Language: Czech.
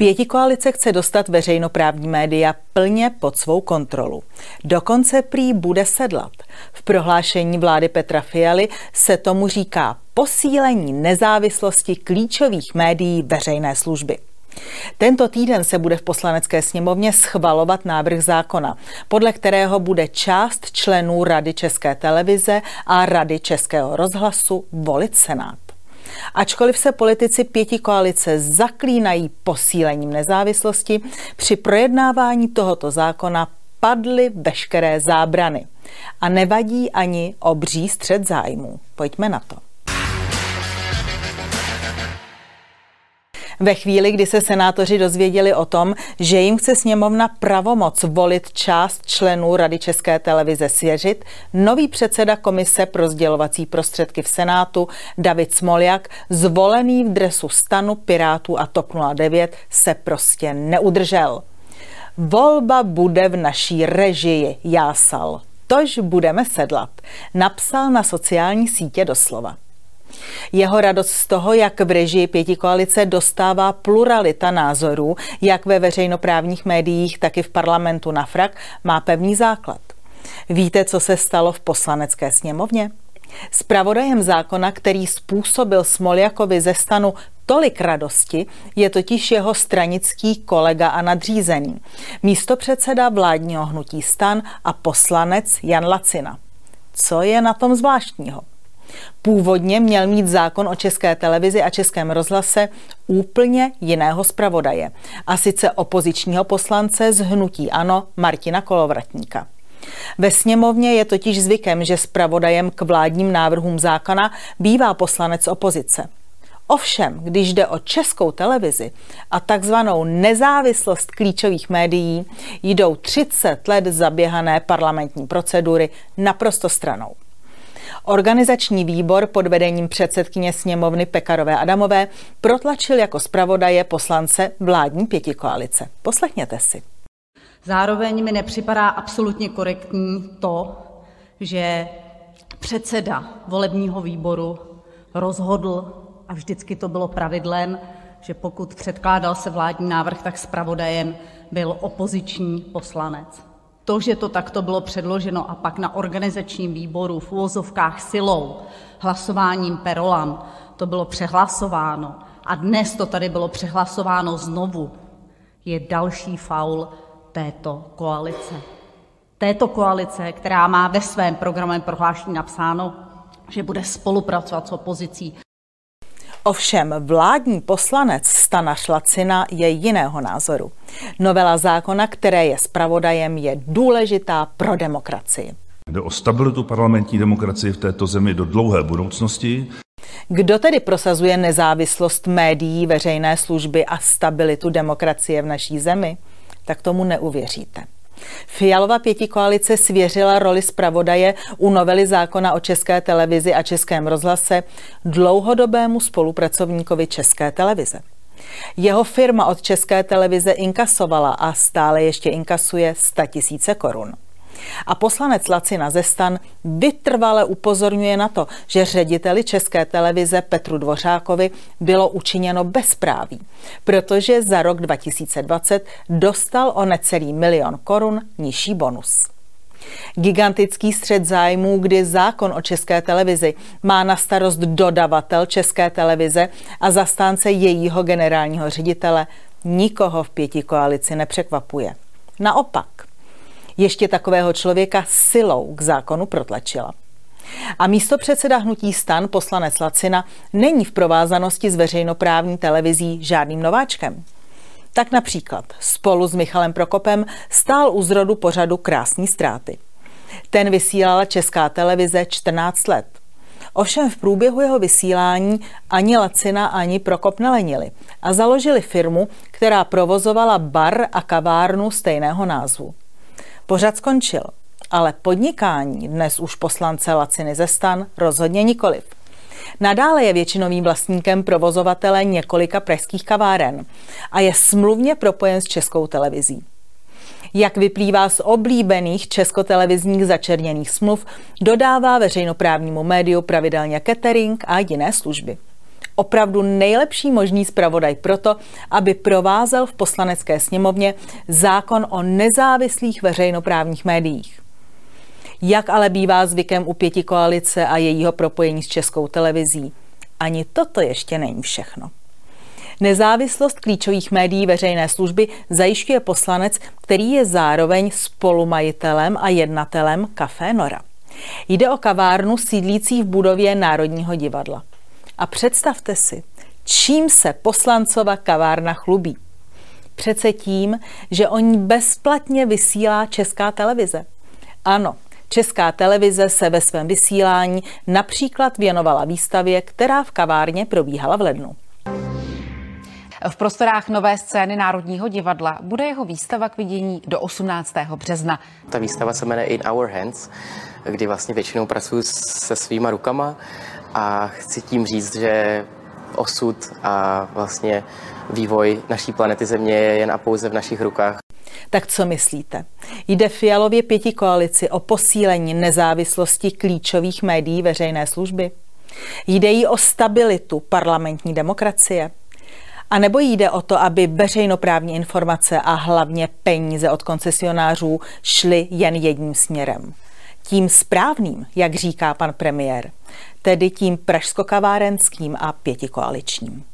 Pěti koalice chce dostat veřejnoprávní média plně pod svou kontrolu. Dokonce prý bude sedlat. V prohlášení vlády Petra Fialy se tomu říká posílení nezávislosti klíčových médií veřejné služby. Tento týden se bude v poslanecké sněmovně schvalovat návrh zákona, podle kterého bude část členů Rady České televize a Rady Českého rozhlasu volit Senát. Ačkoliv se politici pěti koalice zaklínají posílením nezávislosti, při projednávání tohoto zákona padly veškeré zábrany. A nevadí ani obří střed zájmů. Pojďme na to. Ve chvíli, kdy se senátoři dozvěděli o tom, že jim chce sněmovna pravomoc volit část členů Rady České televize svěřit, nový předseda komise pro sdělovací prostředky v Senátu David Smoljak, zvolený v dresu stanu Pirátů a TOP 09, se prostě neudržel. Volba bude v naší režii, jásal. Tož budeme sedlat, napsal na sociální sítě doslova. Jeho radost z toho, jak v režii pěti koalice dostává pluralita názorů, jak ve veřejnoprávních médiích, tak i v parlamentu na frak, má pevný základ. Víte, co se stalo v poslanecké sněmovně? Spravodajem zákona, který způsobil Smoljakovi ze stanu tolik radosti, je totiž jeho stranický kolega a nadřízený, místo předseda vládního hnutí stan a poslanec Jan Lacina. Co je na tom zvláštního? Původně měl mít zákon o české televizi a českém rozhlase úplně jiného zpravodaje, a sice opozičního poslance z hnutí Ano Martina Kolovratníka. Ve sněmovně je totiž zvykem, že zpravodajem k vládním návrhům zákona bývá poslanec opozice. Ovšem, když jde o českou televizi a takzvanou nezávislost klíčových médií, jdou 30 let zaběhané parlamentní procedury naprosto stranou. Organizační výbor pod vedením předsedkyně sněmovny Pekarové Adamové protlačil jako zpravodaje poslance vládní pětikoalice. Poslechněte si. Zároveň mi nepřipadá absolutně korektní to, že předseda volebního výboru rozhodl, a vždycky to bylo pravidlem, že pokud předkládal se vládní návrh, tak zpravodajem byl opoziční poslanec to, že to takto bylo předloženo a pak na organizačním výboru v uvozovkách silou, hlasováním per rollam to bylo přehlasováno a dnes to tady bylo přehlasováno znovu, je další faul této koalice. Této koalice, která má ve svém programovém prohlášení napsáno, že bude spolupracovat s opozicí. Ovšem vládní poslanec Stana Šlacina je jiného názoru. Novela zákona, které je zpravodajem, je důležitá pro demokracii. Jde o stabilitu parlamentní demokracie v této zemi do dlouhé budoucnosti. Kdo tedy prosazuje nezávislost médií, veřejné služby a stabilitu demokracie v naší zemi? Tak tomu neuvěříte. Fialova pětikoalice svěřila roli zpravodaje u novely zákona o české televizi a českém rozhlase dlouhodobému spolupracovníkovi české televize. Jeho firma od české televize inkasovala a stále ještě inkasuje 100 tisíce korun. A poslanec Lacina Zestan vytrvale upozorňuje na to, že řediteli České televize Petru Dvořákovi bylo učiněno bezpráví, protože za rok 2020 dostal o necelý milion korun nižší bonus. Gigantický střed zájmů, kdy zákon o české televizi má na starost dodavatel české televize a zastánce jejího generálního ředitele, nikoho v pěti koalici nepřekvapuje. Naopak, ještě takového člověka silou k zákonu protlačila. A místo předseda hnutí stan poslanec Lacina není v provázanosti s veřejnoprávní televizí žádným nováčkem. Tak například spolu s Michalem Prokopem stál u zrodu pořadu Krásní ztráty. Ten vysílala Česká televize 14 let. Ovšem v průběhu jeho vysílání ani Lacina, ani Prokop nelenili a založili firmu, která provozovala bar a kavárnu stejného názvu. Pořad skončil, ale podnikání dnes už poslance Laciny ze stan rozhodně nikoliv. Nadále je většinovým vlastníkem provozovatele několika pražských kaváren a je smluvně propojen s českou televizí. Jak vyplývá z oblíbených českotelevizních začerněných smluv, dodává veřejnoprávnímu médiu pravidelně catering a jiné služby. Opravdu nejlepší možný zpravodaj proto, aby provázel v poslanecké sněmovně zákon o nezávislých veřejnoprávních médiích. Jak ale bývá zvykem u pěti koalice a jejího propojení s českou televizí, ani toto ještě není všechno. Nezávislost klíčových médií veřejné služby zajišťuje poslanec, který je zároveň spolumajitelem a jednatelem Café Nora. Jde o kavárnu sídlící v budově Národního divadla. A představte si, čím se poslancova kavárna chlubí. Přece tím, že o ní bezplatně vysílá česká televize. Ano, Česká televize se ve svém vysílání například věnovala výstavě, která v kavárně probíhala v lednu. V prostorách nové scény Národního divadla bude jeho výstava k vidění do 18. března. Ta výstava se jmenuje In Our Hands, kdy vlastně většinou pracuji se svýma rukama a chci tím říct, že osud a vlastně vývoj naší planety Země je jen a pouze v našich rukách. Tak co myslíte? Jde Fialově pěti koalici o posílení nezávislosti klíčových médií veřejné služby? Jde jí o stabilitu parlamentní demokracie? A nebo jde o to, aby veřejnoprávní informace a hlavně peníze od koncesionářů šly jen jedním směrem? Tím správným, jak říká pan premiér, tedy tím pražskokavárenským a pětikoaličním.